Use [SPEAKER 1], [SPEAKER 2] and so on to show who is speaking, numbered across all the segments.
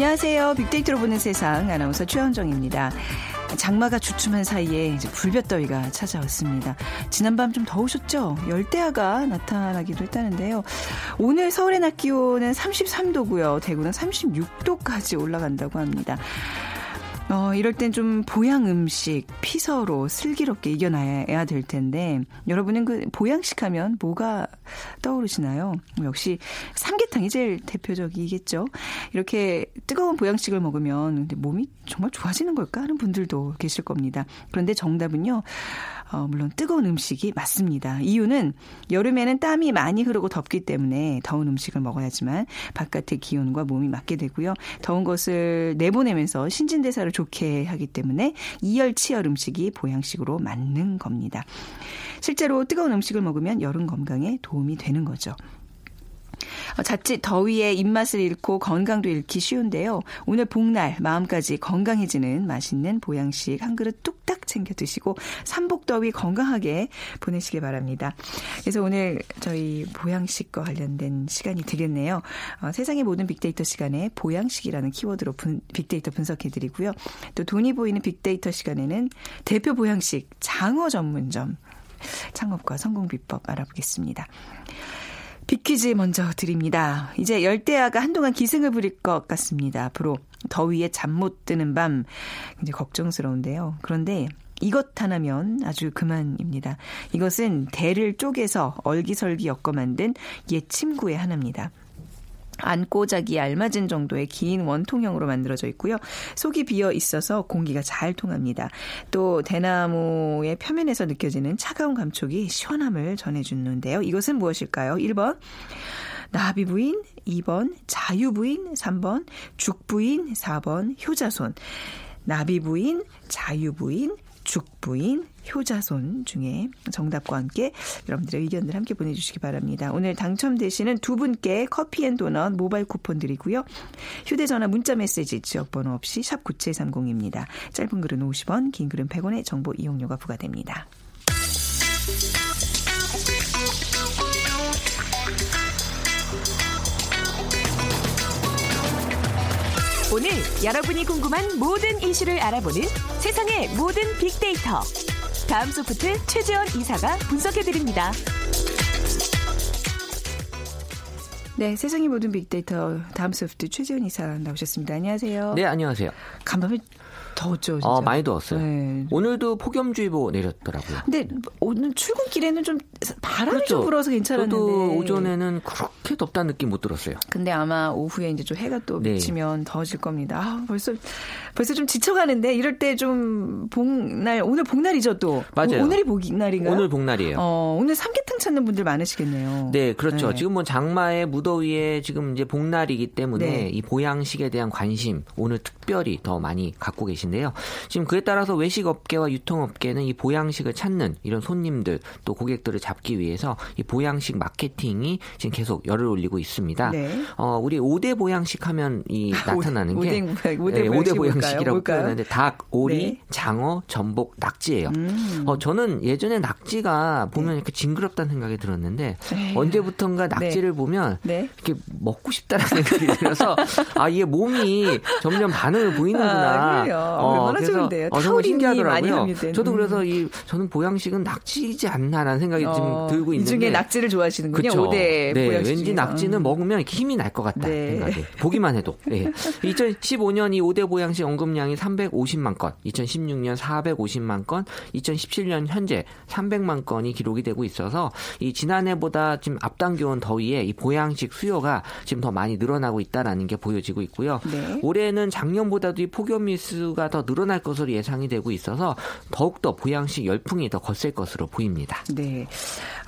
[SPEAKER 1] 안녕하세요. 빅데이터로 보는 세상 아나운서 최현정입니다. 장마가 주춤한 사이에 불볕더위가 찾아왔습니다. 지난밤 좀 더우셨죠? 열대야가 나타나기도 했다는데요. 오늘 서울의 낮 기온은 33도고요. 대구는 36도까지 올라간다고 합니다. 어, 이럴 땐 좀 보양 음식, 피서로 슬기롭게 이겨나야 될 텐데, 여러분은 그 보양식 하면 뭐가 떠오르시나요? 역시 삼계탕이 제일 대표적이겠죠. 이렇게 뜨거운 보양식을 먹으면 몸이 정말 좋아지는 걸까 하는 분들도 계실 겁니다. 그런데 정답은요, 어, 물론 뜨거운 음식이 맞습니다. 이유는 여름에는 땀이 많이 흐르고 덥기 때문에 더운 음식을 먹어야지만 바깥의 기온과 몸이 맞게 되고요. 더운 것을 내보내면서 신진대사를 좋게 하기 때문에 이열치열 음식이 보양식으로 맞는 겁니다. 실제로 뜨거운 음식을 먹으면 여름 건강에 도움이 되는 거죠. 어, 자칫 더위에 입맛을 잃고 건강도 잃기 쉬운데요. 오늘 복날 마음까지 건강해지는 맛있는 보양식 한 그릇 뚝딱 챙겨 드시고 삼복더위 건강하게 보내시길 바랍니다. 그래서 오늘 저희 보양식과 관련된 시간이 되겠네요. 어, 세상의 모든 빅데이터 시간에 보양식이라는 키워드로 분, 빅데이터 분석해 드리고요. 또 돈이 보이는 빅데이터 시간에는 대표 보양식 장어 전문점 창업과 성공 비법 알아보겠습니다. 빅퀴즈 먼저 드립니다. 이제 열대야가 한동안 기승을 부릴 것 같습니다. 앞으로 더위에 잠 못 드는 밤 굉장히 걱정스러운데요. 그런데 이것 하나면 아주 그만입니다. 이것은 대를 쪼개서 얼기설기 엮어 만든 옛 침구의 하나입니다. 안고 자기에 알맞은 정도의 긴 원통형으로 만들어져 있고요. 속이 비어 있어서 공기가 잘 통합니다. 또 대나무의 표면에서 느껴지는 차가운 감촉이 시원함을 전해주는데요. 이것은 무엇일까요? 1번 나비 부인, 2번 자유 부인, 3번 죽 부인, 4번 효자손. 나비 부인, 자유 부인, 죽부인, 효자손 중에 정답과 함께 여러분들의 의견들 함께 보내주시기 바랍니다. 오늘 당첨되시는 두 분께 커피앤도넛 모바일 쿠폰 드리고요. 휴대전화 문자메시지 지역번호 없이 샵 9730입니다. 짧은 글은 50원, 긴 글은 100원의 정보 이용료가 부과됩니다.
[SPEAKER 2] 오늘 여러분이 궁금한 모든 이슈를 알아보는 세상의 모든 빅데이터. 다음 소프트 최재원 이사가 분석해드립니다.
[SPEAKER 1] 네, 세상의 모든 빅데이터 다음 소프트 최재원 이사 나오셨습니다. 안녕하세요.
[SPEAKER 3] 네, 안녕하세요.
[SPEAKER 1] 간밤에 더웠죠. 진짜.
[SPEAKER 3] 어, 많이 더웠어요. 네. 오늘도 폭염주의보 내렸더라고요.
[SPEAKER 1] 근데 오늘 출근길에는 좀 바람이 그렇죠. 좀 불어서 괜찮았는데.
[SPEAKER 3] 저도 오전에는 그렇게 덥다는 느낌 못 들었어요.
[SPEAKER 1] 근데 아마 오후에 이제 좀 해가 또 네. 비치면 더워질 겁니다. 아, 벌써 벌써 좀 지쳐가는데 이럴 때 좀 복날 오늘 복날이죠 또.
[SPEAKER 3] 맞아요.
[SPEAKER 1] 오늘이 복날인가요?
[SPEAKER 3] 오늘 복날이에요.
[SPEAKER 1] 어, 오늘 삼계탕 찾는 분들 많으시겠네요.
[SPEAKER 3] 네, 그렇죠. 네. 지금 뭐 장마에 무더위에 지금 이제 복날이기 때문에 네. 이 보양식에 대한 관심 오늘 특별히 더 많이 갖고 계신데 있는데요. 지금 그에 따라서 외식 업계와 유통 업계는 이 보양식을 찾는 이런 손님들 또 고객들을 잡기 위해서 이 보양식 마케팅이 지금 계속 열을 올리고 있습니다. 네. 어, 우리 5대 보양식 하면 이 나타나는 5대, 게 5대, 5대, 네, 5대 보양식이라고 표현하는데 닭, 오리, 네. 장어, 전복, 낙지예요. 음. 어, 저는 예전에 낙지가 보면 네. 이렇게 징그럽다는 생각이 들었는데 네. 언제부턴가 네. 낙지를 보면 이렇게 먹고 싶다는 생각이 들어서 아 이게 몸이 점점 반응을 보이는구나.
[SPEAKER 1] 아, 어, 얼마나 좋은데요.
[SPEAKER 3] 어, 정말 신기하더라고요. 저도 그래서 이 저는 보양식은 낙지이지 않나라는 생각이 어, 지금 들고 있는데
[SPEAKER 1] 이 중에 낙지를 좋아하시는군요. 그쵸? 5대
[SPEAKER 3] 네, 왠지 낙지는 먹으면 힘이 날 것 같다 네. 생각이. 보기만 해도. 네. 2015년 이 5대 보양식 언급량이 350만 건, 2016년 450만 건, 2017년 현재 300만 건이 기록이 되고 있어서 이 지난해보다 지금 앞당겨온 더위에 이 보양식 수요가 지금 더 많이 늘어나고 있다라는 게 보여지고 있고요. 네. 올해는 작년보다도 이 폭염 일수가 더 늘어날 것으로 예상이 되고 있어서 더욱더 보양식 열풍이 더 거셀 것으로 보입니다.
[SPEAKER 1] 네.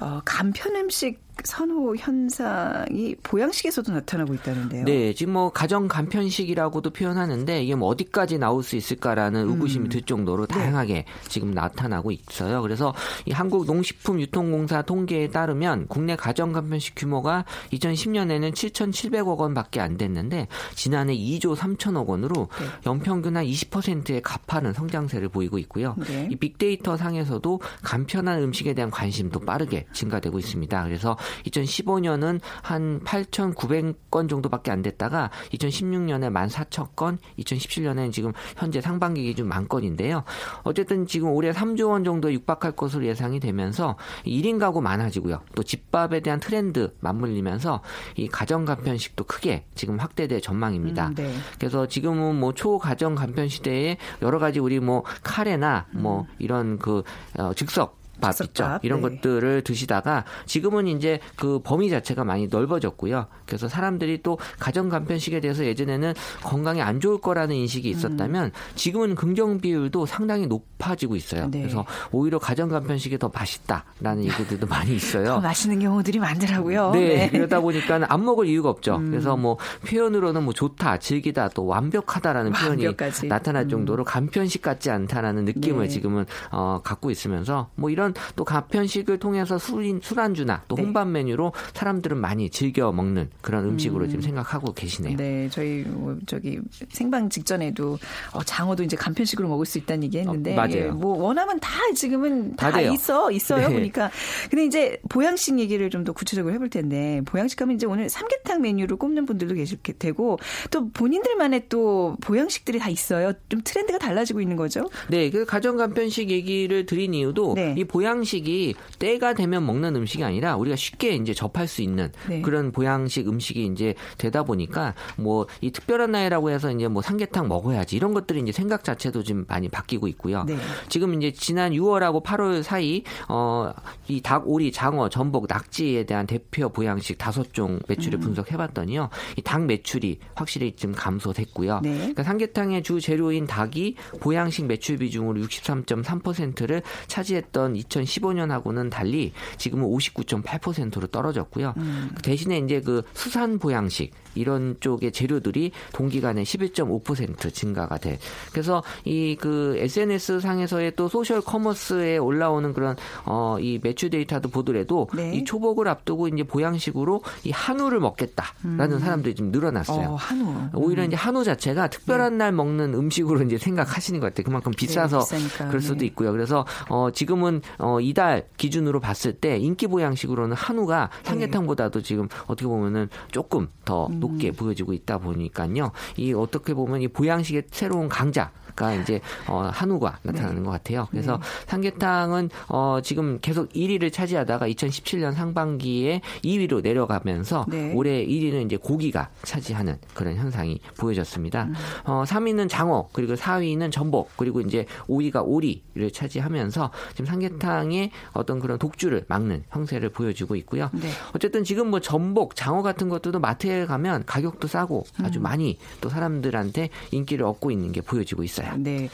[SPEAKER 1] 어, 간편 음식 선호 현상이 보양식에서도 나타나고 있다는데요.
[SPEAKER 3] 네, 지금 뭐 가정 간편식이라고도 표현하는데 이게 뭐 어디까지 나올 수 있을까라는 의구심이 음. 들 정도로 네. 다양하게 네. 지금 나타나고 있어요. 그래서 이 한국 농식품 유통공사 통계에 따르면 국내 가정 간편식 규모가 2010년에는 7,700억 원밖에 안 됐는데 지난해 2조 3천억 원으로 네. 연평균 한 20%의 가파른 성장세를 보이고 있고요. 네. 이 빅데이터 상에서도 간편한 음식에 대한 관심도 빠르게 증가되고 있습니다. 그래서 2015년은 한 8,900건 정도밖에 안 됐다가 2016년에 14,000건, 2017년에는 지금 현재 상반기 기준 만 건인데요. 어쨌든 지금 올해 3조 원 정도 육박할 것으로 예상이 되면서 1인 가구 많아지고요. 또 집밥에 대한 트렌드 맞물리면서 이 가정 간편식도 크게 지금 확대될 전망입니다. 음, 네. 그래서 지금은 뭐 초가정 간편 시대에 여러 가지 우리 뭐 카레나 뭐 음. 이런 그 어, 즉석 밥 있죠. 이런 네. 것들을 드시다가 지금은 이제 그 범위 자체가 많이 넓어졌고요. 그래서 사람들이 또 가정 간편식에 대해서 예전에는 건강에 안 좋을 거라는 인식이 있었다면 음. 지금은 긍정 비율도 상당히 높아지고 있어요. 네. 그래서 오히려 가정 간편식이 더 맛있다라는 얘기들도 많이 있어요. 더
[SPEAKER 1] 맛있는 경우들이 많더라고요.
[SPEAKER 3] 네, 네. 그러다 보니까 안 먹을 이유가 없죠. 음. 그래서 뭐 표현으로는 뭐 좋다, 즐기다, 또 완벽하다라는 표현이 완벽까지. 나타날 음. 정도로 간편식 같지 않다라는 느낌을 네. 지금은 어, 갖고 있으면서 뭐 이런 또 가편식을 통해서 술, 술안주나 또 네. 혼밥 메뉴로 사람들은 많이 즐겨 먹는 그런 음식으로 음. 지금 생각하고 계시네요.
[SPEAKER 1] 네, 저희 뭐 저기 생방 직전에도 어, 장어도 이제 간편식으로 먹을 수 있다는 얘기 했는데 어,
[SPEAKER 3] 맞아요. 예,
[SPEAKER 1] 뭐 원하면 다 지금은 다, 다 있어 있어요 네. 보니까 근데 이제 보양식 얘기를 좀 더 구체적으로 해볼 텐데 보양식 하면 이제 오늘 삼계탕 메뉴로 꼽는 분들도 계실 테고 또 본인들만의 또 보양식들이 다 있어요. 좀 트렌드가 달라지고 있는 거죠?
[SPEAKER 3] 네, 그 가정 간편식 얘기를 드린 이유도 네. 이 보양 보양식이 때가 되면 먹는 음식이 아니라 우리가 쉽게 이제 접할 수 있는 네. 그런 보양식 음식이 이제 되다 보니까 뭐 이 특별한 날이라고 해서 이제 뭐 삼계탕 먹어야지 이런 것들이 이제 생각 자체도 좀 많이 바뀌고 있고요. 네. 지금 이제 지난 6월하고 8월 사이 어이 닭, 오리, 장어, 전복, 낙지에 대한 대표 보양식 다섯 종 매출을 음. 분석해봤더니요. 이 닭 매출이 확실히 좀 감소됐고요. 네. 그러니까 삼계탕의 주 재료인 닭이 보양식 매출 비중으로 63.3%를 차지했던 2015년하고는 달리 지금은 59.8%로 떨어졌고요. 음. 대신에 이제 그 수산 보양식 이런 쪽의 재료들이 동기간에 11.5% 증가가 돼. 그래서 이 그 SNS 상에서의 또 소셜 커머스에 올라오는 그런 어 이 매출 데이터도 보더라도 네. 이 초복을 앞두고 이제 보양식으로 이 한우를 먹겠다라는 음. 사람들이 좀 늘어났어요. 어,
[SPEAKER 1] 한우.
[SPEAKER 3] 오히려 음. 이제 한우 자체가 특별한 네. 날 먹는 음식으로 이제 생각하시는 것 같아요. 그만큼 비싸서 네, 그럴 수도 네. 있고요. 그래서 어 지금은 어 이달 기준으로 봤을 때 인기 보양식으로는 한우가 네. 삼계탕보다도 지금 어떻게 보면은 조금 더 음. 높게 음. 보여지고 있다 보니까요. 이 어떻게 보면 이 보양식의 새로운 강자 가 이제 어, 한우가 나타나는 네. 것 같아요. 그래서 네. 삼계탕은 어, 지금 계속 1위를 차지하다가 2017년 상반기에 2위로 내려가면서 네. 올해 1위는 이제 고기가 차지하는 그런 현상이 보여졌습니다. 음. 어, 3위는 장어 그리고 4위는 전복 그리고 이제 5위가 오리를 차지하면서 지금 삼계탕의 어떤 그런 독주를 막는 형세를 보여주고 있고요. 네. 어쨌든 지금 뭐 전복, 장어 같은 것들도 마트에 가면 가격도 싸고 아주 음. 많이 또 사람들한테 인기를 얻고 있는 게 보여지고 있어요.
[SPEAKER 1] 네.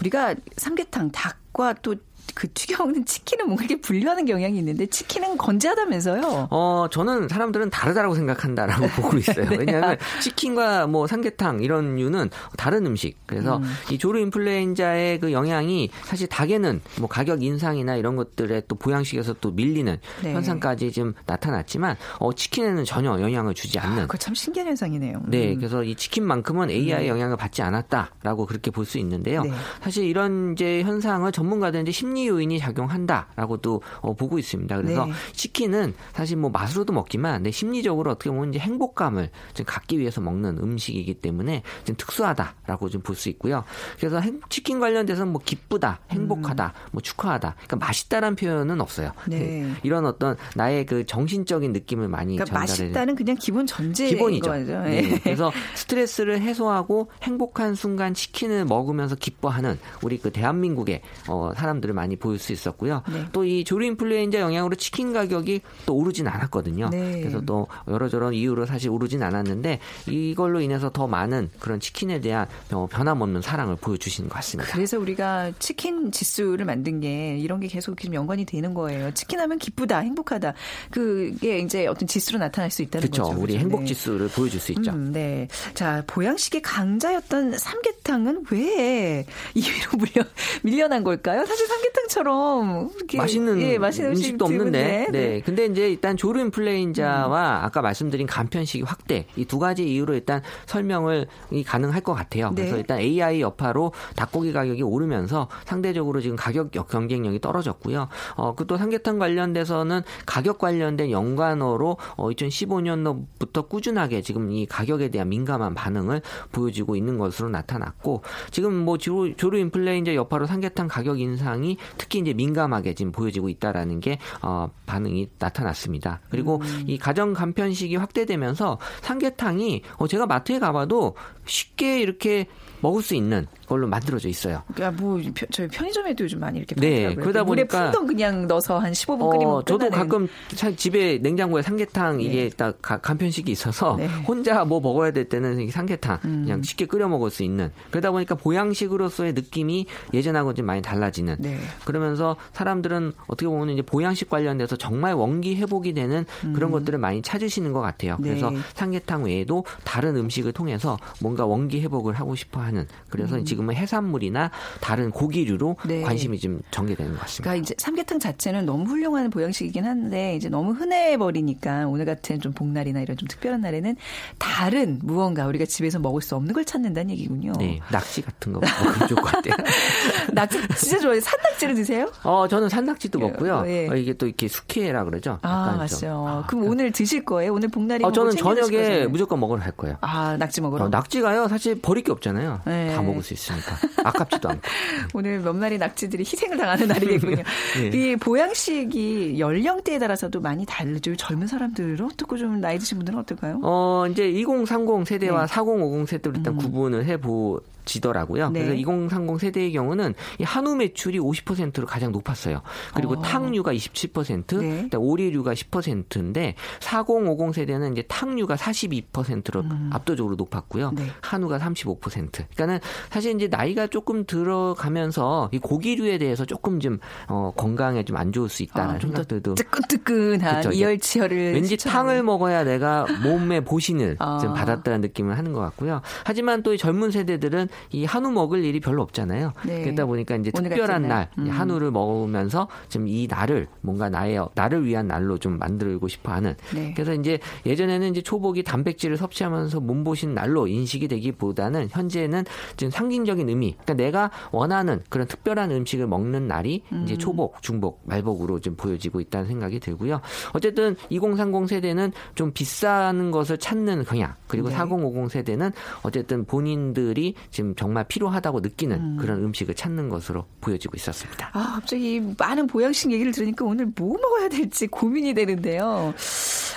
[SPEAKER 1] 우리가 삼계탕 닭과 또 그 튀겨 먹는 치킨은 뭔가 이렇게 분류하는 경향이 있는데 치킨은 건재하다면서요?
[SPEAKER 3] 어, 저는 사람들은 다르다고 생각한다라고 보고 있어요. 네. 왜냐하면 치킨과 뭐 삼계탕 이런 류는 다른 음식. 그래서 음. 이 조류 인플루엔자의 그 영향이 사실 닭에는 뭐 가격 인상이나 이런 것들에 또 보양식에서 또 밀리는 네. 현상까지 좀 나타났지만 어, 치킨에는 전혀 영향을 주지 아, 않는.
[SPEAKER 1] 아, 그참 신기한 현상이네요.
[SPEAKER 3] 네, 음. 그래서 이 치킨만큼은 AI의 음. 영향을 받지 않았다라고 그렇게 볼 수 있는데요. 네. 사실 이런 이제 현상을 전문가들은 이제 심리 요인이 작용한다라고도 어, 보고 있습니다. 그래서 네. 치킨은 사실 뭐 맛으로도 먹지만 내 심리적으로 어떻게 보면 이제 행복감을 좀 갖기 위해서 먹는 음식이기 때문에 좀 특수하다라고 좀 볼 수 있고요. 그래서 행, 치킨 관련돼서 뭐 기쁘다, 행복하다, 음. 뭐 축하하다, 그러니까 맛있다라는 표현은 없어요. 네. 네. 이런 어떤 나의 그 정신적인 느낌을 많이 그러니까 전달해.
[SPEAKER 1] 맛있다는 그냥 기본 전제
[SPEAKER 3] 기본이죠.
[SPEAKER 1] 거죠.
[SPEAKER 3] 네. 네. 그래서 스트레스를 해소하고 행복한 순간 치킨을 먹으면서 기뻐하는 우리 그 대한민국의 어, 사람들을 많이 보일 수 있었고요. 네. 또이 조류 인플루엔자 영향으로 치킨 가격이 또 오르진 않았거든요. 네. 그래서 또 여러저런 이유로 사실 오르진 않았는데 이걸로 인해서 더 많은 그런 치킨에 대한 변함없는 사랑을 보여주시는 것 같습니다.
[SPEAKER 1] 그래서 우리가 치킨 지수를 만든 게 이런 게 계속 지금 연관이 되는 거예요. 치킨하면 기쁘다, 행복하다. 그게 이제 어떤 지수로 나타날 수 있다는
[SPEAKER 3] 그렇죠.
[SPEAKER 1] 거죠.
[SPEAKER 3] 우리 행복 지수를 네. 보여줄 수 있죠. 음,
[SPEAKER 1] 네. 자 보양식의 강자였던 삼계탕은 왜 2위로 밀려 밀려난 걸까요? 사실 삼계 삼 계탕처럼
[SPEAKER 3] 맛있는, 예, 맛있는 음식도 없는데. 네. 네. 근데 이제 일단 조류 인플레인자와 음. 아까 말씀드린 간편식 확대 이 두 가지 이유로 일단 설명을 가능할 것 같아요. 네. 그래서 일단 AI 여파로 닭고기 가격이 오르면서 상대적으로 지금 가격 경쟁력이 떨어졌고요. 어, 그 또 삼계탕 관련돼서는 가격 관련된 연관어로 어, 2015년부터 꾸준하게 지금 이 가격에 대한 민감한 반응을 보여지고 있는 것으로 나타났고 지금 뭐 조류, 조류 인플레인자 여파로 삼계탕 가격 인상이 특히 이제 민감하게 지금 보여지고 있다라는 게 어, 반응이 나타났습니다. 그리고 음. 이 가정 간편식이 확대되면서 삼계탕이 어, 제가 마트에 가봐도 쉽게 이렇게 먹을 수 있는 걸로 만들어져 있어요.
[SPEAKER 1] 그러니까 뭐 저희 편의점에도 요즘 많이 이렇게
[SPEAKER 3] 네, 팔더라고요. 그러다 보니까
[SPEAKER 1] 물에 푼덩 그냥 넣어서 한 15분 끓이면 어,
[SPEAKER 3] 저도 가끔 집에 냉장고에 삼계탕 네. 이게 딱 간편식이 있어서 네. 혼자 뭐 먹어야 될 때는 삼계탕 음. 그냥 쉽게 끓여 먹을 수 있는 그러다 보니까 보양식으로서의 느낌이 예전하고 좀 많이 달라지는 네. 그러면서 사람들은 어떻게 보면 이제 보양식 관련돼서 정말 원기 회복이 되는 그런 음. 것들을 많이 찾으시는 것 같아요. 그래서 네. 삼계탕 외에도 다른 음식을 통해서 뭔가 원기 회복을 하고 싶어 하는 그래서 음. 지금 은 해산물이나 다른 고기류로 네. 관심이 좀 전개되는 것 같습니다.
[SPEAKER 1] 그러니까 이제 삼계탕 자체는 너무 훌륭한 보양식이긴 한데 이제 너무 흔해 버리니까 오늘 같은 좀 복날이나 이런 좀 특별한 날에는 다른 무언가 우리가 집에서 먹을 수 없는 걸 찾는다는 얘기군요.
[SPEAKER 3] 네, 낙지 같은 거 먹으면 좋을 것 같아요.
[SPEAKER 1] 낙지 진짜 좋아해요. 산낙지를 드세요?
[SPEAKER 3] 어, 저는 산낙지도 예, 먹고요. 예. 어, 이게 또 이렇게 숙회라 그러죠.
[SPEAKER 1] 아, 맞죠. 아, 그럼 오늘 드실 거예요? 오늘 복날이 어,
[SPEAKER 3] 저는 저녁에 무조건 먹으러 갈 거예요.
[SPEAKER 1] 아, 낙지 먹으러.
[SPEAKER 3] 어, 낙지가요. 사실 버릴 게 없잖아요. 네. 다 먹을 수 있 으니까. 아깝지도 않고.
[SPEAKER 1] 오늘 몇 마리 낙지들이 희생을 당하는 날이겠군요. 네. 이 보양식이 연령대에 따라서도 많이 다르죠. 젊은 사람들은 어떻고 좀 나이 드신 분들은 어떨까요?
[SPEAKER 3] 어, 이제 2030 세대와 네. 4050 세대로 일단 음. 구분을 해보 지더라고요. 네. 그래서 2030 세대의 경우는 이 한우 매출이 50%로 가장 높았어요. 그리고 어. 탕류가 27%, 네. 오리류가 10%인데 4050 세대는 이제 탕류가 42%로 음. 압도적으로 높았고요. 네. 한우가 35%. 그러니까는 사실 이제 나이가 조금 들어가면서 이 고기류에 대해서 조금 좀 어, 건강에 좀 안 좋을 수 있다는 아, 생각들도
[SPEAKER 1] 뜨끈뜨끈한 그쵸, 이열치열을
[SPEAKER 3] 왠지 탕을 먹어야 내가 몸의 보신을 아. 좀 받았다는 느낌을 하는 것 같고요. 하지만 또 젊은 세대들은 이 한우 먹을 일이 별로 없잖아요. 네. 그러다 보니까 이제 특별한 날 음. 한우를 먹으면서 좀이 날을 뭔가 나의 나를 위한 날로 좀 만들고 싶어하는. 네. 그래서 이제 예전에는 이제 초복이 단백질을 섭취하면서 몸보신 날로 인식이 되기보다는 현재는 지금 상징적인 의미. 그러니까 내가 원하는 그런 특별한 음식을 먹는 날이 음. 이제 초복, 중복, 말복으로 좀 보여지고 있다는 생각이 들고요. 어쨌든 2030 세대는 좀 비싼 것을 찾는 경향 그리고 네. 4050 세대는 어쨌든 본인들이 지금 지금 정말 필요하다고 느끼는 음. 그런 음식을 찾는 것으로 보여지고 있었습니다.
[SPEAKER 1] 아, 갑자기 많은 보양식 얘기를 들으니까 오늘 뭐 먹어야 될지 고민이 되는데요.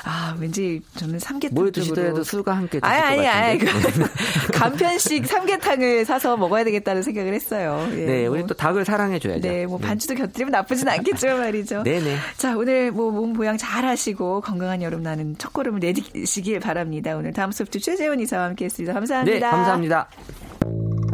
[SPEAKER 1] 아, 왠지 저는 삼계탕
[SPEAKER 3] 뭘 드시더라도 술과 함께 드실
[SPEAKER 1] 아니,
[SPEAKER 3] 아니, 아니, 그
[SPEAKER 1] 간편식 삼계탕을 사서 먹어야 되겠다는 생각을 했어요.
[SPEAKER 3] 예, 네, 뭐. 우리 또 닭을 사랑해 줘야죠.
[SPEAKER 1] 네, 뭐 네. 반주도 곁들이면 나쁘진 않겠지만 말이죠.
[SPEAKER 3] 네, 네.
[SPEAKER 1] 자, 오늘 뭐 몸 보양 잘 하시고 건강한 여름 나는 첫 걸음을 내디시길 바랍니다. 오늘 다음 소프트 최재훈 이사와 함께 했습니다. 감사합니다.
[SPEAKER 3] 네, 감사합니다.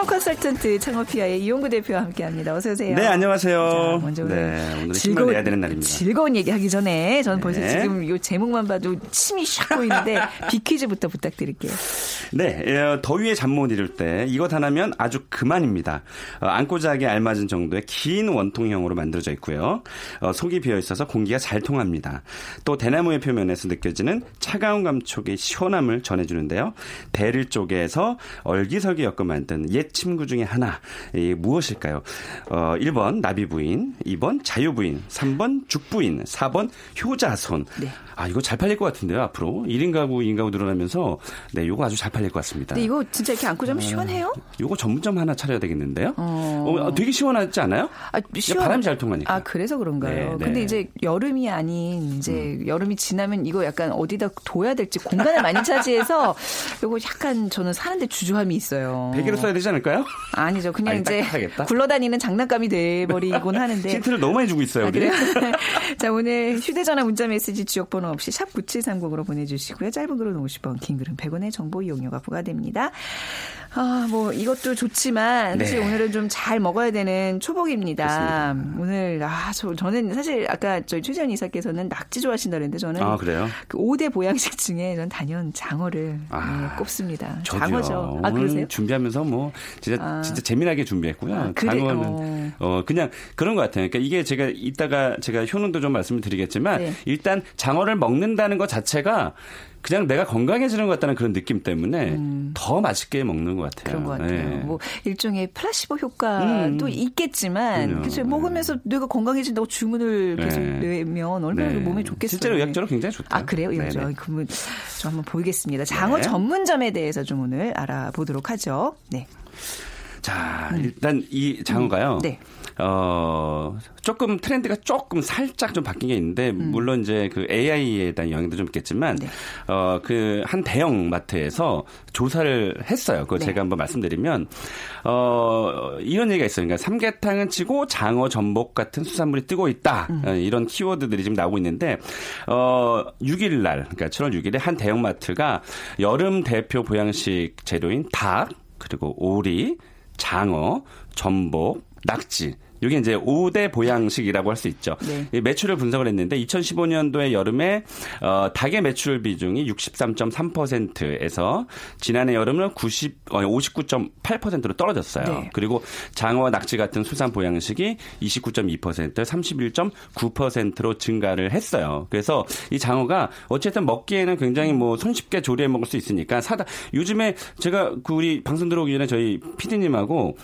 [SPEAKER 1] 창업 컨설턴트 창업피아의 이용구 대표와 함께합니다. 어서 오세요.
[SPEAKER 4] 네, 안녕하세요. 자, 먼저 오늘 네, 오늘 즐거운, 내야 되는 날입니다.
[SPEAKER 1] 즐거운 얘기하기 전에 저는 네. 벌써 지금 이 제목만 봐도 침이 샥 보이는데 비퀴즈부터 부탁드릴게요.
[SPEAKER 4] 네, 예, 더위에 잠 못 이룰 때 이것 하나면 아주 그만입니다. 어, 안고 자기에 알맞은 정도의 긴 원통형으로 만들어져 있고요. 어, 속이 비어 있어서 공기가 잘 통합니다. 또 대나무의 표면에서 느껴지는 차가운 감촉의 시원함을 전해주는데요. 대를 쪼개서 얼기설기 엮어 만든 옛 침구 중에 하나 이 무엇일까요? 어, 1번 나비 부인, 2번 자유 부인, 3번 죽 부인, 4번 효자손. 네. 아, 이거 잘 팔릴 것 같은데요, 앞으로. 1인 가구, 2인 가구 늘어나면서 네, 이거 아주 잘 팔릴 것 같습니다.
[SPEAKER 1] 근데 이거 진짜 이렇게 안고 자면 어, 시원해요?
[SPEAKER 4] 이거 전문점 하나 차려야 되겠는데요? 어. 어 되게 시원하지 않아요? 아, 시원... 바람이 잘 통하니까.
[SPEAKER 1] 아, 그래서 그런가요? 네, 네. 근데 이제 여름이 아닌 이제 음. 여름이 지나면 이거 약간 어디다 둬야 될지 공간을 많이 차지해서 이거 약간 저는 사는데 주저함이 있어요.
[SPEAKER 4] 베개로 써야 되지 않을까요?
[SPEAKER 1] 아니죠. 그냥 아니, 이제 딱딱하겠다? 굴러다니는 장난감이 돼버리곤 하는데.
[SPEAKER 4] 힌트를 너무 많이 주고 있어요. 아,
[SPEAKER 1] 자, 오늘 휴대전화 문자 메시지 지역번호 없이 샵 9730으로 보내주시고요. 짧은 글은 50원, 긴 글은 100원의 정보 이용료가 부과됩니다. 아, 뭐 이것도 좋지만
[SPEAKER 4] 네.
[SPEAKER 1] 사실 오늘은 좀 잘 먹어야 되는 초복입니다.
[SPEAKER 4] 그렇습니다.
[SPEAKER 1] 오늘 아, 저 저는 사실 아까 저희 최지현 이사께서는 낙지 좋아하신다 그랬는데 저는
[SPEAKER 4] 아 그래요?
[SPEAKER 1] 그 5대 보양식 중에 전 단연 장어를
[SPEAKER 4] 아,
[SPEAKER 1] 네, 꼽습니다.
[SPEAKER 4] 저도요.
[SPEAKER 1] 장어죠. 아, 그러세요?
[SPEAKER 4] 준비하면서 뭐 진짜
[SPEAKER 1] 아.
[SPEAKER 4] 진짜 재미나게 준비했고요.
[SPEAKER 1] 아, 그래?
[SPEAKER 4] 장어는
[SPEAKER 1] 어.
[SPEAKER 4] 어. 그냥 그런 것 같아요. 그러니까 이게 제가 이따가 제가 효능도 좀 말씀을 드리겠지만
[SPEAKER 1] 네.
[SPEAKER 4] 일단 장어를 먹는다는 것 자체가 그냥 내가 건강해지는 것 같다는 그런 느낌 때문에 더 맛있게 먹는 것 같아요.
[SPEAKER 1] 음. 그런 것 같아요.
[SPEAKER 4] 네.
[SPEAKER 1] 뭐 일종의 플라시보 효과도
[SPEAKER 4] 음.
[SPEAKER 1] 있겠지만
[SPEAKER 4] 그럼요.
[SPEAKER 1] 그쵸 먹으면서 뇌가 건강해진다고 주문을 계속
[SPEAKER 4] 네.
[SPEAKER 1] 내면 얼마나
[SPEAKER 4] 네.
[SPEAKER 1] 몸에 좋겠어요.
[SPEAKER 4] 실제로 의학적으로 굉장히 좋다.
[SPEAKER 1] 아 그래요? 이거죠. 그러면 좀 한번 보이겠습니다. 장어
[SPEAKER 4] 네.
[SPEAKER 1] 전문점에 대해서 좀 오늘 알아보도록 하죠. 네.
[SPEAKER 4] 자, 일단 이 장어가요.
[SPEAKER 1] 네.
[SPEAKER 4] 어, 조금 트렌드가 조금 살짝 좀 바뀐 게 있는데, 물론 이제 그 AI에 대한 영향도 좀 있겠지만,
[SPEAKER 1] 음. 네.
[SPEAKER 4] 어, 그 한 대형 마트에서 조사를 했어요. 그거
[SPEAKER 1] 네.
[SPEAKER 4] 제가 한번 말씀드리면, 어, 이런 얘기가 있어요. 그러니까 삼계탕은 치고 장어, 전복 같은 수산물이 뜨고 있다.
[SPEAKER 1] 음.
[SPEAKER 4] 어, 이런 키워드들이 지금 나오고 있는데, 어, 6일 날, 그러니까 7월 6일에 한 대형 마트가 여름 대표 보양식 재료인 닭, 그리고 오리, 장어, 전복, 낙지. 이게 이제 5대 보양식이라고 할 수 있죠.
[SPEAKER 1] 네.
[SPEAKER 4] 이 매출을 분석을 했는데 2015년도에 여름에 어, 닭의 매출 비중이 63.3%에서 지난해 여름은 90, 어, 59.8%로 떨어졌어요.
[SPEAKER 1] 네.
[SPEAKER 4] 그리고 장어와 낙지 같은 수산 보양식이 29.2%, 31.9%로 증가를 했어요. 그래서 이 장어가 어쨌든 먹기에는 굉장히 뭐 손쉽게 조리해 먹을 수 있으니까 사다 요즘에 제가 그 우리 방송 들어오기 전에 저희 PD님하고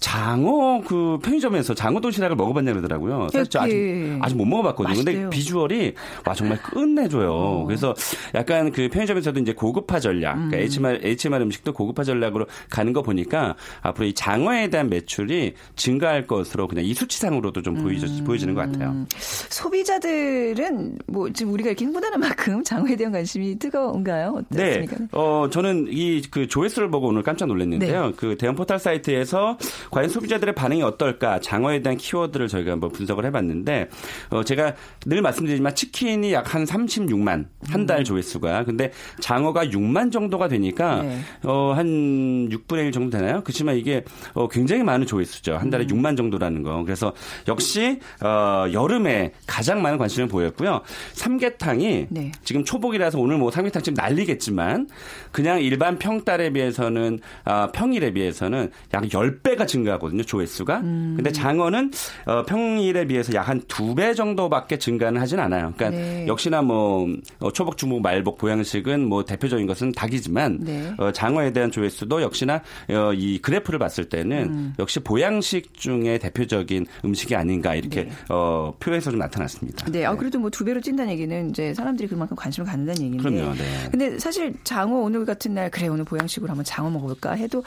[SPEAKER 4] 장어 그 편의점에서 장어 도시락을 먹어봤냐 그러더라고요. 사실 저 아직
[SPEAKER 1] 이렇게
[SPEAKER 4] 아직 못 먹어봤거든요. 근데
[SPEAKER 1] 맛있대요.
[SPEAKER 4] 비주얼이 와 정말 끝내줘요.
[SPEAKER 1] 어.
[SPEAKER 4] 그래서 약간 그 편의점에서도 이제 고급화 전략, 그러니까 HMR, HMR 음식도 고급화 전략으로 가는 거 보니까 앞으로 이 장어에 대한 매출이 증가할 것으로 그냥 이 수치상으로도 좀 보이죠, 보여지는 것 같아요.
[SPEAKER 1] 음, 소비자들은 뭐 지금 우리가 이렇게 흥분하는 만큼 장어에 대한 관심이 뜨거운가요?
[SPEAKER 4] 네.
[SPEAKER 1] 어떻습니까?
[SPEAKER 4] 어, 저는 이 그 조회수를 보고 오늘 깜짝 놀랐는데요.
[SPEAKER 1] 네.
[SPEAKER 4] 그 대형 포털 사이트에서 과연 소비자들의 반응이 어떨까 장어에 대한 키워드를 저희가 한번 분석을 해봤는데 어, 제가 늘 말씀드리지만 치킨이 약 한 36만 한
[SPEAKER 1] 음.
[SPEAKER 4] 달 조회수가 근데 장어가 6만 정도가 되니까
[SPEAKER 1] 네.
[SPEAKER 4] 어, 한 6분의 1 정도 되나요? 그렇지만 이게 어, 굉장히 많은 조회수죠. 한 달에
[SPEAKER 1] 음.
[SPEAKER 4] 6만 정도라는 거. 그래서 역시 어, 여름에 가장 많은 관심을 보였고요. 삼계탕이
[SPEAKER 1] 네.
[SPEAKER 4] 지금 초복이라서 오늘 뭐 삼계탕 집 난리겠지만 그냥 일반 평달에 비해서는 아, 평일에 비해서는 약 10배가 증가하거든요. 조회수가.
[SPEAKER 1] 음.
[SPEAKER 4] 근데 장어는 어, 평일에 비해서 약 한 두 배 정도밖에 증가는 하진 않아요. 그러니까
[SPEAKER 1] 네.
[SPEAKER 4] 역시나 뭐 어, 초복, 중복, 말복, 보양식은 뭐 대표적인 것은 닭이지만
[SPEAKER 1] 네.
[SPEAKER 4] 어, 장어에 대한 조회수도 역시나 어, 이 그래프를 봤을 때는
[SPEAKER 1] 음.
[SPEAKER 4] 역시 보양식 중에 대표적인 음식이 아닌가 이렇게
[SPEAKER 1] 네.
[SPEAKER 4] 어, 표에서 좀 나타났습니다.
[SPEAKER 1] 네, 아, 그래도 뭐 두 배로 찐다는 얘기는 이제 사람들이 그만큼 관심을 갖는다는 얘기인데.
[SPEAKER 4] 그럼요, 네.
[SPEAKER 1] 근데 사실 장어 오늘 같은 날 그래 오늘 보양식으로 한번 장어 먹어볼까 해도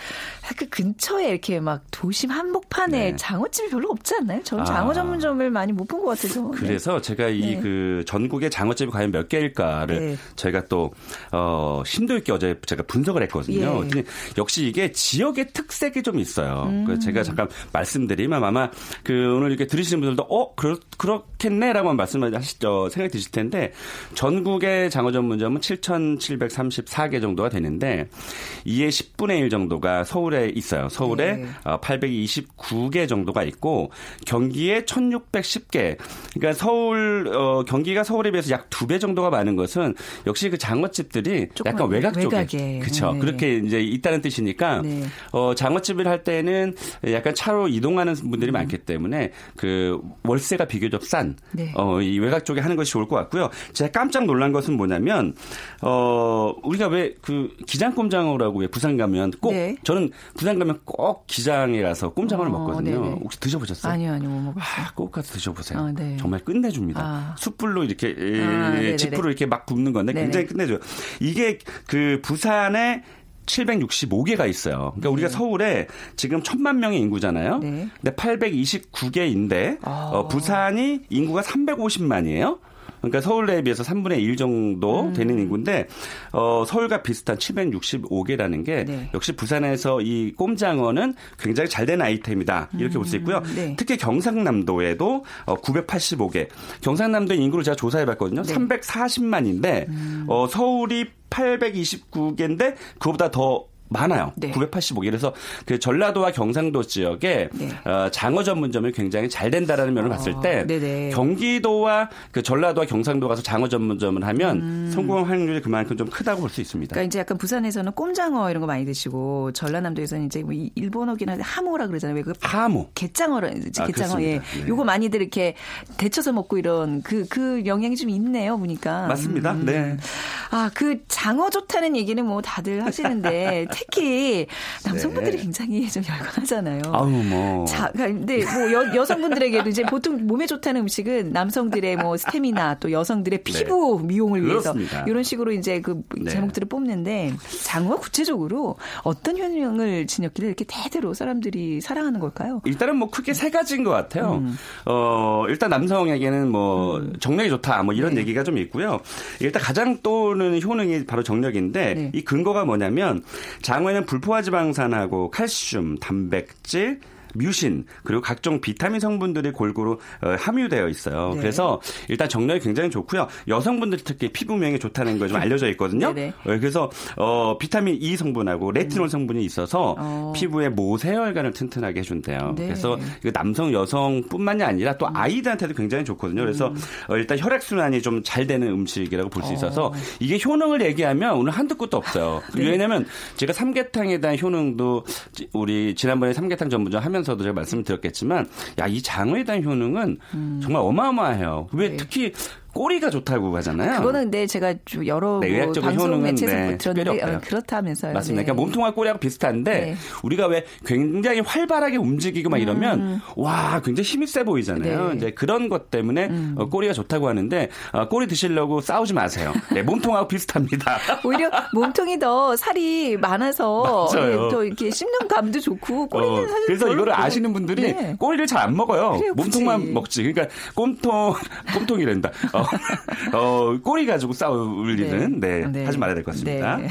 [SPEAKER 1] 그 근처에 이렇게 막 도심 한복판에
[SPEAKER 4] 네.
[SPEAKER 1] 장어집이 별로 없지 않나요? 저는
[SPEAKER 4] 아.
[SPEAKER 1] 장어 전문점을 많이 못 본 것 같아서.
[SPEAKER 4] 그래서 제가 이
[SPEAKER 1] 네.
[SPEAKER 4] 그 전국의 장어집이 과연 몇 개일까를
[SPEAKER 1] 네.
[SPEAKER 4] 저희가 또 어, 심도 있게 어제 제가 분석을 했거든요.
[SPEAKER 1] 예.
[SPEAKER 4] 역시 이게 지역의 특색이 좀 있어요.
[SPEAKER 1] 음.
[SPEAKER 4] 제가 잠깐 말씀드리면 아마 그 오늘 이렇게 들으시는 분들도 어 그렇, 그렇겠네라고 말씀하시죠 생각이 드실 텐데 전국의 장어 전문점은 7,734개 정도가 되는데 이에 10분의 1 정도가 서울에 있어요. 서울에
[SPEAKER 1] 네.
[SPEAKER 4] 어, 829개 정도가 있고 경기에 1610개. 그러니까 서울 어, 경기가 서울에 비해서 약 두 배 정도가 많은 것은 역시 그 장어집들이 약간 외곽 쪽에
[SPEAKER 1] 외곽에.
[SPEAKER 4] 그렇죠.
[SPEAKER 1] 네.
[SPEAKER 4] 그렇게 이제 있다는 뜻이니까
[SPEAKER 1] 네.
[SPEAKER 4] 어, 장어집을 할 때는 약간 차로 이동하는
[SPEAKER 1] 음.
[SPEAKER 4] 분들이 많기 때문에 그 월세가 비교적 싼
[SPEAKER 1] 네.
[SPEAKER 4] 어, 이 외곽 쪽에 하는 것이 좋을 것 같고요. 제가 깜짝 놀란 것은 뭐냐면 어, 우리가 왜 그 기장 꼼장어라고 왜 부산 가면 꼭
[SPEAKER 1] 네.
[SPEAKER 4] 저는 부산 가면 꼭 기장에 가서 꼼장어를
[SPEAKER 1] 어,
[SPEAKER 4] 먹거든요.
[SPEAKER 1] 네네.
[SPEAKER 4] 혹시 드셔보셨어요?
[SPEAKER 1] 아니요, 아니요, 못 먹었어요.
[SPEAKER 4] 아, 꼭 가서 드셔보세요.
[SPEAKER 1] 아, 네.
[SPEAKER 4] 정말 끝내줍니다.
[SPEAKER 1] 아.
[SPEAKER 4] 숯불로 이렇게 에,
[SPEAKER 1] 아, 네네네.
[SPEAKER 4] 지프로 이렇게 막 굽는 건데
[SPEAKER 1] 네네.
[SPEAKER 4] 굉장히 끝내줘요. 이게 그 부산에 765개가 있어요. 그러니까 우리가 서울에 지금 천만 명의 인구잖아요.
[SPEAKER 1] 네.
[SPEAKER 4] 근데 829개인데
[SPEAKER 1] 아.
[SPEAKER 4] 어, 부산이 인구가 350만이에요. 그러니까 서울에 비해서 3분의 1 정도
[SPEAKER 1] 음.
[SPEAKER 4] 되는 인구인데 어, 서울과 비슷한 765개라는 게
[SPEAKER 1] 네.
[SPEAKER 4] 역시 부산에서 이 꼼장어는 굉장히 잘 된 아이템이다 이렇게 볼 수 있고요.
[SPEAKER 1] 네.
[SPEAKER 4] 특히 경상남도에도 어, 985개. 경상남도 인구를 제가 조사해봤거든요.
[SPEAKER 1] 네.
[SPEAKER 4] 340만인데 어, 서울이 829개인데 그보다 더 많아요. 네. 985개. 그래서 그 전라도와 경상도 지역에 네. 어, 장어 전문점이 굉장히 잘 된다라는 면을 어, 봤을 때 네네. 경기도와 그 전라도와 경상도 가서 장어 전문점을 하면 음. 성공 확률이 그만큼 좀 크다고 볼 수 있습니다.
[SPEAKER 1] 그러니까 이제 약간 부산에서는 꼼장어 이런 거 많이 드시고 전라남도에서는 이제 뭐 일본어긴 한데 하모라 그러잖아요. 왜그
[SPEAKER 4] 하모.
[SPEAKER 1] 게장어라 아, 게장어 예. 네. 요거 많이들 이렇게 데쳐서 먹고 이런 그그 그 영향이 좀 있네요. 보니까.
[SPEAKER 4] 맞습니다. 음. 네.
[SPEAKER 1] 아, 그 장어 좋다는 얘기는 뭐 다들 하시는데 특히 남성분들이 네. 굉장히 좀 열광하잖아요.
[SPEAKER 4] 아우 뭐.
[SPEAKER 1] 자, 근데 뭐 여, 여성분들에게도 이제 보통 몸에 좋다는 음식은 남성들의 뭐 스태미나 또 여성들의 네. 피부 네. 미용을 위해서 그렇습니다. 이런 식으로 이제 그 네. 제목들을 뽑는데 장어가 구체적으로 어떤 효능을 지녔길래 이렇게 대대로 사람들이 사랑하는 걸까요?
[SPEAKER 4] 일단은 뭐 크게 세 가지인 것 같아요. 음. 어, 일단 남성에게는 뭐 음. 정력이 좋다 뭐 이런 네. 얘기가 좀 있고요. 일단 가장 떠오르는 효능이 바로 정력인데 네. 이 근거가 뭐냐면 장어에는 불포화지방산하고 칼슘, 단백질, 뮤신 그리고 각종 비타민 성분들이 골고루 어, 함유되어 있어요. 네. 그래서 일단 정력이 굉장히 좋고요. 여성분들이 특히 피부명에 좋다는 거좀 알려져 있거든요. 네, 네. 어, 그래서 어, 비타민 E 성분하고 레티놀 음. 성분이 있어서 어. 피부의 모세혈관을 튼튼하게 해준대요. 네. 그래서 남성 여성뿐만이 아니라 또 음. 아이들한테도 굉장히 좋거든요. 그래서 음. 어, 일단 혈액 순환이 좀 잘 되는 음식이라고 볼 수 있어서 어. 이게 효능을 얘기하면 오늘 한두 끝도 없어요. 네. 왜냐하면 제가 삼계탕에 대한 효능도 우리 지난번에 삼계탕 전문점 하면 하면서도 제가 말씀을 드렸겠지만 야 이 장어에 대한 효능은 음. 정말 어마어마해요. 왜 네. 특히 꼬리가 좋다고 하잖아요.
[SPEAKER 1] 그거는 근데 제가 여러 네, 뭐 방송 매체에서 네, 들었는데 어, 그렇다면서요.
[SPEAKER 4] 맞습니다. 네. 그러니까 몸통과 꼬리하고 비슷한데 네. 우리가 왜 굉장히 활발하게 움직이고 막 이러면 음. 와 굉장히 힘이 세 보이잖아요. 네. 이제 그런 것 때문에 음. 어, 꼬리가 좋다고 하는데 어, 꼬리 드시려고 싸우지 마세요. 네, 몸통하고 비슷합니다.
[SPEAKER 1] 오히려 몸통이 더 살이 많아서 예, 더 이렇게 씹는 감도 좋고 꼬리는 어, 사실
[SPEAKER 4] 그래서 이거를 아시는 분들이 네. 꼬리를 잘 안 먹어요. 그래요, 몸통만 먹지. 그러니까 꼼통 꼼통이란다. 어, 어, 꼬리 가지고 싸울 네. 일은 네, 네. 하지 말아야 될 것 같습니다. 네.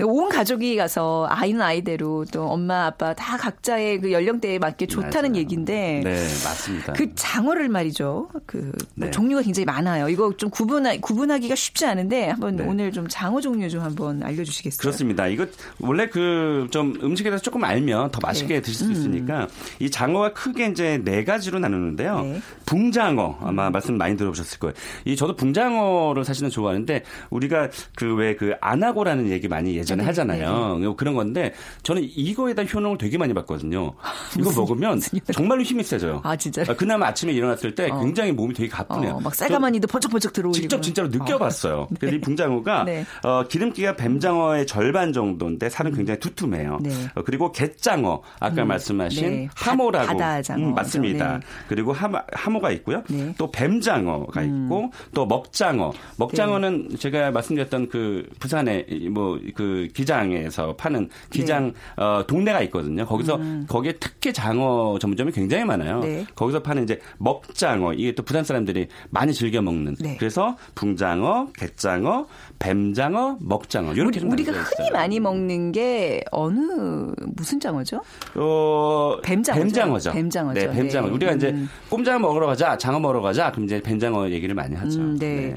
[SPEAKER 1] 온 가족이 가서 아이는 아이대로 또 엄마 아빠 다 각자의 그 연령대에 맞게 좋다는 맞아요. 얘기인데
[SPEAKER 4] 네, 맞습니다.
[SPEAKER 1] 그 장어를 말이죠. 그 네. 종류가 굉장히 많아요. 이거 좀 구분하, 구분하기가 쉽지 않은데 한번 네. 오늘 좀 장어 종류 좀 한번 알려주시겠어요?
[SPEAKER 4] 그렇습니다. 이거 원래 그 좀 음식에 대해서 조금 알면 더 맛있게 네. 드실 수 음. 있으니까 이 장어가 크게 이제 네 가지로 나누는데요. 네. 붕장어 아마 말씀 많이 들어보셨을 거예요. 이 저도 붕장어를 사실은 좋아하는데 우리가 그 왜그 그 안하고라는 얘기 많이 예전에 네, 하잖아요. 네. 그런 건데 저는 이거에 대한 효능을 되게 많이 봤거든요. 이거 먹으면 정말로 힘이 세져요.
[SPEAKER 1] 아 진짜.
[SPEAKER 4] 아, 그나마 아침에 일어났을 때 어. 굉장히 몸이 되게 가쁘네요. 어,
[SPEAKER 1] 막 쌀가마니도 번쩍번쩍 들어오고.
[SPEAKER 4] 직접 진짜로 느껴봤어요. 어. 그래서 이 붕장어가 네. 어, 기름기가 뱀장어의 절반 정도인데 살은 굉장히 두툼해요. 네. 어, 그리고 갯장어 아까 음. 말씀하신 네. 하모라고
[SPEAKER 1] 바다장어
[SPEAKER 4] 음, 맞습니다. 네. 그리고 하모, 하모가 있고요. 네. 또 뱀장어가 음. 있고 또 먹장어. 먹장어는 네. 제가 말씀드렸던 그 부산에 뭐 그 기장에서 파는 기장 네. 어, 동네가 있거든요. 거기서 음. 거기에 특히 장어 전문점이 굉장히 많아요. 네. 거기서 파는 이제 먹장어 이게 또 부산 사람들이 많이 즐겨 먹는. 네. 그래서 붕장어, 갯장어, 뱀장어, 먹장어 이렇게
[SPEAKER 1] 우리, 가 흔히 많이 먹는 게 어느 무슨 장어죠?
[SPEAKER 4] 어,
[SPEAKER 1] 뱀장어죠.
[SPEAKER 4] 뱀장어죠.
[SPEAKER 1] 뱀장어죠.
[SPEAKER 4] 네, 뱀장어. 네. 우리가 이제 음. 꼼장어 먹으러 가자, 장어 먹으러 가자. 그럼 이제 뱀장어 얘기를 많이 하죠. 음, 네. 네.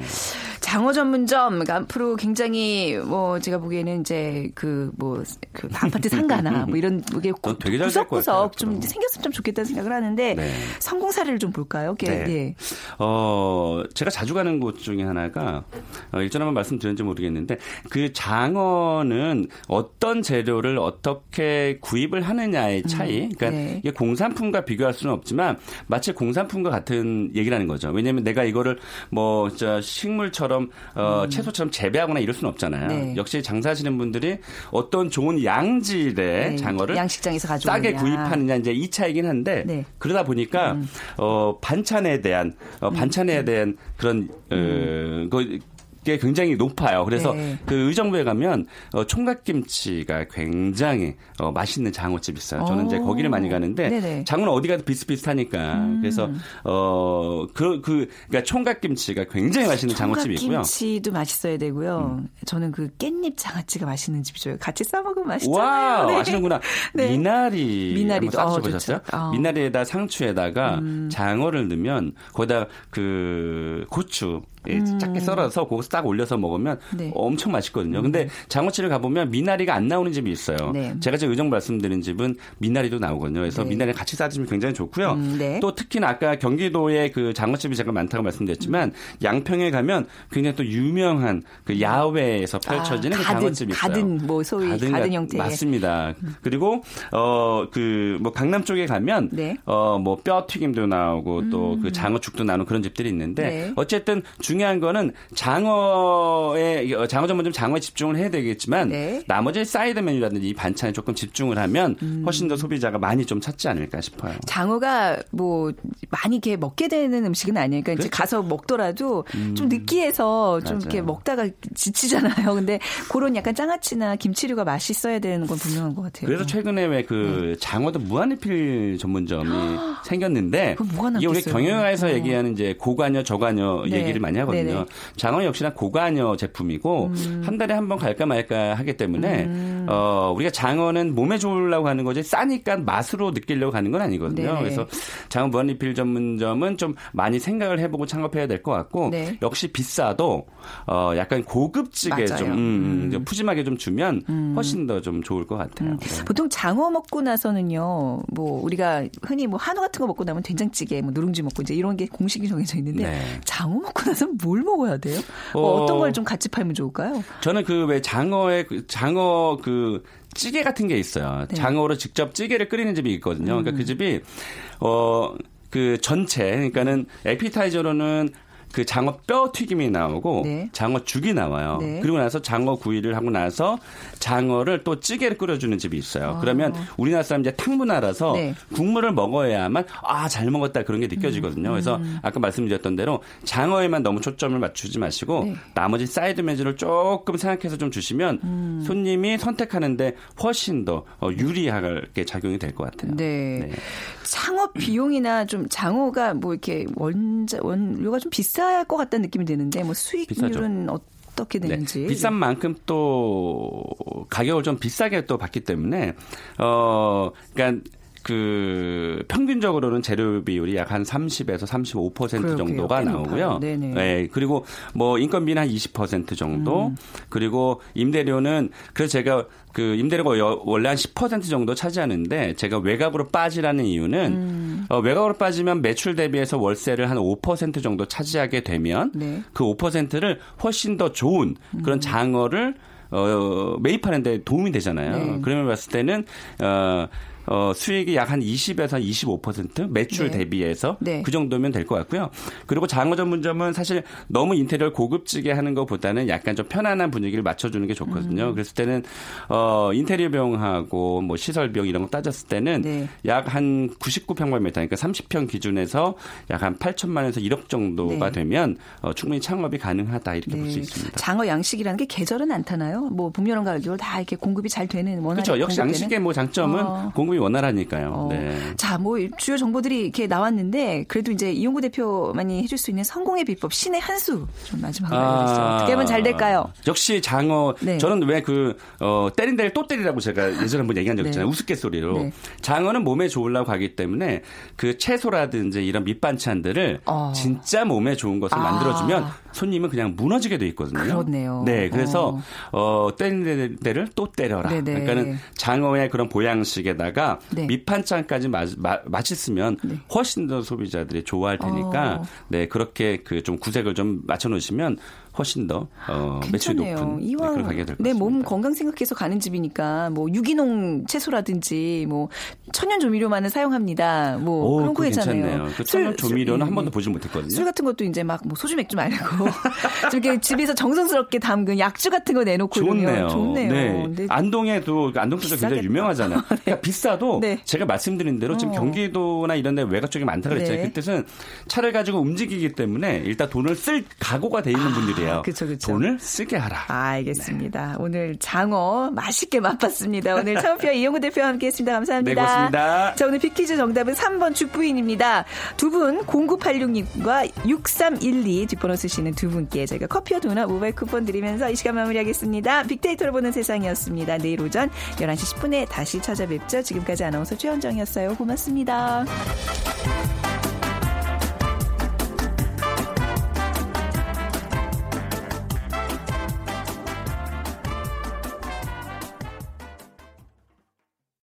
[SPEAKER 1] 장어 전문점 그러니까 앞으로 굉장히 뭐 제가 보기에는 이제 그 뭐그 그 아파트 상가나 뭐 이런 게 구석구석 좀 생겼으면 좀 좋겠다는 생각을 하는데 네. 성공 사례를 좀 볼까요? 네. 네.
[SPEAKER 4] 어 제가 자주 가는 곳 중에 하나가 어, 일전에 한번 말씀드렸는지 모르겠는데 그 장어는 어떤 재료를 어떻게 구입을 하느냐의 음, 차이. 그러니까 네. 이게 공산품과 비교할 수는 없지만 마치 공산품과 같은 얘기라는 거죠. 왜냐하면 내가 이거를 뭐 식물처럼 것처럼 어, 음. 채소처럼 재배하거나 이럴 수는 없잖아요. 네. 역시 장사하시는 분들이 어떤 좋은 양질의 네. 장어를
[SPEAKER 1] 양식장에서 가져
[SPEAKER 4] 싸게 구입하느냐 이제 이 차이긴 한데 네. 그러다 보니까 음. 어, 반찬에 대한 어, 반찬에 음. 대한 그런 어, 음. 그, 게 굉장히 높아요. 그래서 네. 그 의정부에 가면 어, 총각김치가 굉장히 어, 맛있는 장어집 있어요. 저는 이제 거기를 많이 가는데 네네. 장어는 어디 가도 비슷비슷하니까 음. 그래서 어그 그 그러니까 총각김치가 굉장히 맛있는 장어집이 있고요.
[SPEAKER 1] 김치도 맛있어야 되고요. 음. 저는 그 깻잎 장아찌가 맛있는 집이죠. 같이 싸 먹으면 맛있잖아요.
[SPEAKER 4] 와, 네. 아시는구나. 네. 미나리 미나리도 한번 싸보셨어요? 어. 미나리에다 상추에다가 음. 장어를 넣으면 거기다 그 고추 음. 작게 썰어서 그거 딱 올려서 먹으면 네. 엄청 맛있거든요. 근데 음. 장어집을 가보면 미나리가 안 나오는 집이 있어요. 네. 제가 지금 의정 말씀드린 집은 미나리도 나오거든요. 그래서 네. 미나리 같이 싸주시면 굉장히 좋고요. 음, 네. 또 특히나 아까 경기도에 그 장어집이 제가 많다고 말씀드렸지만 음. 양평에 가면 굉장히 또 유명한 그 야외에서 펼쳐지는 아, 그 장어집이 있어요.
[SPEAKER 1] 가든 뭐 소위 가든, 가든 형태
[SPEAKER 4] 맞습니다. 그리고 어 그 뭐 강남 쪽에 가면 네. 어뭐 뼈 튀김도 나오고 또 그 장어죽도 나오는 그런 집들이 있는데 네. 어쨌든 중요한 거는 장어에 어, 장어 전문점 장어에 집중을 해야 되겠지만 네. 나머지 사이드 메뉴라든지 반찬에 조금 집중을 하면 음. 훨씬 더 소비자가 많이 좀 찾지 않을까 싶어요.
[SPEAKER 1] 장어가 뭐 많이 이렇게 먹게 되는 음식은 아니니까 그렇죠. 이제 가서 먹더라도 음. 좀 느끼해서 좀 맞아요. 이렇게 먹다가 지치잖아요. 근데 그런 약간 장아찌나 김치류가 맛있어야 되는 건 분명한 것 같아요.
[SPEAKER 4] 그래서 최근에 왜그 네. 장어도 무한리필 전문점이 생겼는데 이게 우리 경영에서 어. 얘기하는 이제 고관여 저관여 네. 얘기를 많이 하거든요. 네네. 장어 역시나 고관여 제품이고 음. 한 달에 한 번 갈까 말까 하기 때문에 음. 어 우리가 장어는 몸에 좋으려고 하는 거지 싸니까 맛으로 느끼려고 하는 건 아니거든요. 네네. 그래서 장어 무한리필 전문점은 좀 많이 생각을 해보고 창업해야 될 것 같고 네. 역시 비싸도 어 약간 고급지게 맞아요. 좀 음, 음. 푸짐하게 좀 주면 음. 훨씬 더 좀 좋을 것 같아요. 음.
[SPEAKER 1] 네. 보통 장어 먹고 나서는요, 뭐 우리가 흔히 뭐 한우 같은 거 먹고 나면 된장찌개, 뭐 누룽지 먹고 이제 이런 게 공식이 정해져 있는데 네. 장어 먹고 나서 뭘 먹어야 돼요? 어, 뭐 어떤 걸 좀 같이 팔면 좋을까요?
[SPEAKER 4] 저는 그 왜 장어의 그 장어 그 찌개 같은 게 있어요. 네. 장어로 직접 찌개를 끓이는 집이 있거든요. 그러니까 그 음. 집이 어. 그 전체 그러니까는 에피타이저로는 그 장어 뼈 튀김이 나오고 네. 장어 죽이 나와요. 네. 그리고 나서 장어 구이를 하고 나서 장어를 또 찌개를 끓여주는 집이 있어요. 아. 그러면 우리나라 사람 이제 탕문화라서 네. 국물을 먹어야만 아 잘 먹었다 그런 게 느껴지거든요. 음. 그래서 아까 말씀드렸던 대로 장어에만 너무 초점을 맞추지 마시고 네. 나머지 사이드 메뉴를 조금 생각해서 좀 주시면 음. 손님이 선택하는데 훨씬 더 어, 유리하게 작용이 될 것 같아요.
[SPEAKER 1] 네. 네. 창업 비용이나 좀 장어가 뭐 이렇게 원자 원료가 좀 비쌀 것 같다는 느낌이 드는데 뭐 수익률은 비싸죠. 어떻게 네. 되는지
[SPEAKER 4] 네, 비싼 만큼 또 가격을 좀 비싸게 또 받기 때문에 어 그러니까 그 평균적으로는 재료 비율이 약 한 30에서 35% 정도가 나오고요. 네네. 네. 그리고 뭐 인건비는 한 20% 정도. 음. 그리고 임대료는 그래서 제가 그 임대료가 원래 한 10% 정도 차지하는데 제가 외곽으로 빠지라는 이유는 음. 어, 외곽으로 빠지면 매출 대비해서 월세를 한 5% 정도 차지하게 되면 네. 그 5%를 훨씬 더 좋은 그런 음. 장어를 어, 매입하는데 도움이 되잖아요. 네. 그러면 봤을 때는 어 어, 수익이 약 한 20에서 25% 매출 네. 대비해서 네. 그 정도면 될 것 같고요. 그리고 장어 전문점은 사실 너무 인테리어를 고급지게 하는 것보다는 약간 좀 편안한 분위기를 맞춰주는 게 좋거든요. 음. 그랬을 때는 어, 인테리어 비용하고 뭐 시설 비용 이런 거 따졌을 때는 네. 약한 99평방미터 그러니까 30평 기준에서 약 한 8천만 원에서 1억 정도가 네. 되면 어, 충분히 창업이 가능하다 이렇게 볼수 네. 있습니다.
[SPEAKER 1] 장어 양식이라는 게 계절은 안 타나요? 뭐 봄, 여름, 가을, 겨울 다 이렇게 공급이 잘 되는
[SPEAKER 4] 원활 그렇죠. 역시 양식의 뭐 장점은 어. 공급 공급이 원활하니까요. 어. 네.
[SPEAKER 1] 자, 뭐 주요 정보들이 이렇게 나왔는데 그래도 이제 이용구 대표만이 해줄 수 있는 성공의 비법 신의 한 수 좀 마지막으로 아. 알려주세요. 어떻게 하면 잘 될까요?
[SPEAKER 4] 역시 장어. 네. 저는 왜 그 어, 때린 데를 또 때리라고 제가 예전에 한번 얘기한 적 네. 있잖아요. 네. 우스갯소리로. 네. 장어는 몸에 좋으려고 하기 때문에 그 채소라든지 이런 밑반찬들을 어. 진짜 몸에 좋은 것을 아. 만들어주면 손님은 그냥 무너지게 돼 있거든요.
[SPEAKER 1] 그렇네요.
[SPEAKER 4] 네, 그래서 어, 어 때린 데를 또 때려라. 네네. 그러니까는 장어의 그런 보양식에다가 네. 밑반찬까지 마, 마, 맛있으면 네. 훨씬 더 소비자들이 좋아할 테니까 어. 네 그렇게 그 좀 구색을 좀 맞춰 놓으시면 훨씬 더 어, 매출이 높은 네, 이왕 네, 가게 될것.
[SPEAKER 1] 내몸 건강 생각해서 가는 집이니까 뭐 유기농 채소라든지 뭐 천연 조미료만을 사용합니다. 뭐 오, 그런 거 있잖아요.
[SPEAKER 4] 그 천연 조미료는 술, 한 번도 보지 못했거든요.
[SPEAKER 1] 술 같은 것도 이제 막 뭐 소주 맥주 말고 좀 이렇게 집에서 정성스럽게 담근 약주 같은 거 내놓고
[SPEAKER 4] 좋네요. 좋네요. 네. 안동에도 그 안동 소주 굉장히 유명하잖아요. 네. 그러니까 비싸도 네. 제가 말씀드린 대로 지금 어. 경기도나 이런 데 외곽 쪽에 많다 그랬잖아요. 네. 그 뜻은 차를 가지고 움직이기 때문에 일단 돈을 쓸 각오가 돼 있는 아. 분들이 돼요. 그쵸, 그쵸. 돈을 쓰게 하라.
[SPEAKER 1] 아, 알겠습니다. 네. 오늘 장어 맛있게 맛봤습니다. 오늘 차은표 이용구 대표와 함께했습니다. 감사합니다.
[SPEAKER 4] 네, 고맙습니다.
[SPEAKER 1] 자, 오늘 빅퀴즈 정답은 3번 죽부인입니다. 두 분 0986님과 6312 뒷번호 쓰시는 두 분께 저희가 커피와 도넛 모바일 쿠폰 드리면서 이 시간 마무리하겠습니다. 빅데이터를 보는 세상이었습니다. 내일 오전 11시 10분에 다시 찾아뵙죠. 지금까지 아나운서 최현정이었어요. 고맙습니다.